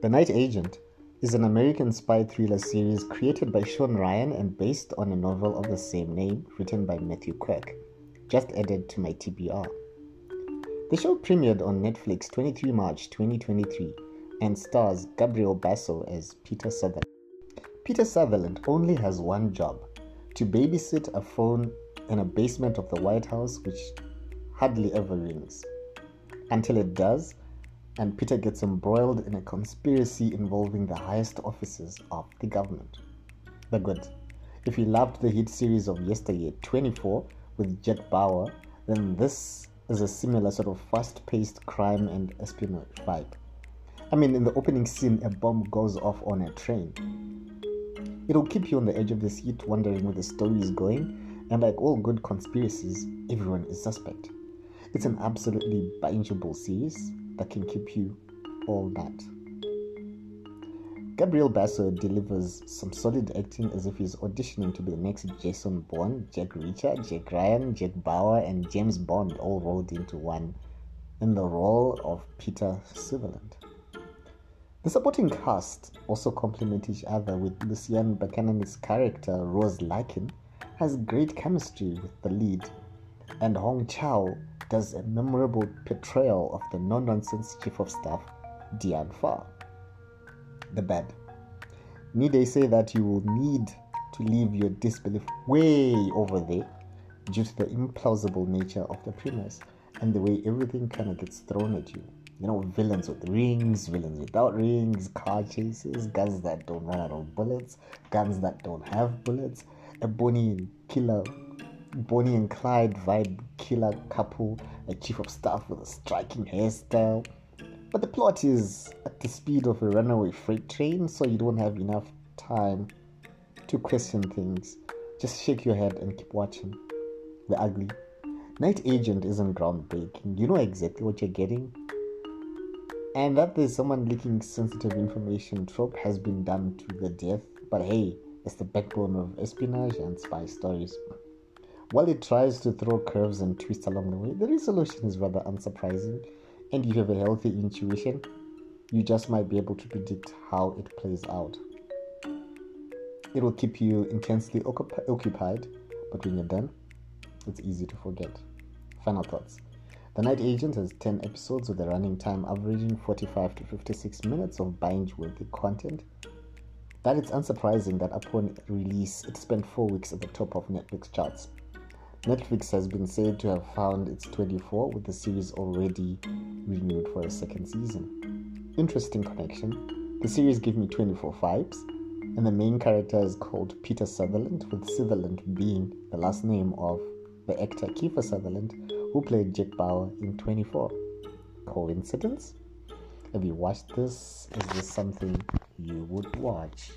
The Night Agent is an American spy thriller series created by Shawn Ryan and based on a novel of the same name written by Matthew Quirk, just added to my TBR. The show premiered on Netflix 23 March 2023 and stars Gabriel Basso as Peter Sutherland. Peter Sutherland only has one job to babysit a phone in a basement of the White House which hardly ever rings. Until it does, and Peter gets embroiled in a conspiracy involving the highest officers of the government. The good. If you loved the hit series of yesteryear 24 with Jack Bauer, then this is a similar sort of fast paced crime and espionage vibe. I mean, in the opening scene, a bomb goes off on a train. It'll keep you on the edge of the seat, wondering where the story is going, and like all good conspiracies, everyone is suspect. It's an absolutely bingeable series that can keep you all night. Gabriel Basso delivers some solid acting as if he's auditioning to be the next Jason Bourne, Jack Reacher, Jack Ryan, Jack Bauer, and James Bond all rolled into one in the role of Peter Sutherland. The supporting cast also complement each other with Luciane Buchanan's character, Rose Larkin, has great chemistry with the lead, and Hong Chau does a memorable portrayal of the no nonsense chief of staff, Diane Farr. The bed. Need I say that you will need to leave your disbelief way over there due to the implausible nature of the premise and the way everything kind of gets thrown at you. You know, villains with rings, villains without rings, car chases, guns that don't run out of bullets, guns that don't have bullets, a and killer Bonnie and Clyde vibe killer couple, a chief of staff with a striking hairstyle. But the plot is at the speed of a runaway freight train, so you don't have enough time to question things. Just shake your head and keep watching. The ugly. Night Agent isn't groundbreaking. You know exactly what you're getting. And that there's someone leaking sensitive information trope has been done to the death. But hey, it's the backbone of espionage and spy stories. While it tries to throw curves and twists along the way, the resolution is rather unsurprising, and if you have a healthy intuition, you just might be able to predict how it plays out. It will keep you intensely occupied, but when you're done, it's easy to forget. Final thoughts. The Night Agent has 10 episodes with a running time averaging 45 to 56 minutes of binge worthy content. That it's unsurprising that upon release, it spent four weeks at the top of Netflix charts. Netflix has been said to have found its 24 with the series already renewed for a second season. Interesting connection. The series gave me 24 vibes, and the main character is called Peter Sutherland, with Sutherland being the last name of the actor Kiefer Sutherland, who played Jack Bauer in 24. Coincidence? Have you watched this? Is this something you would watch?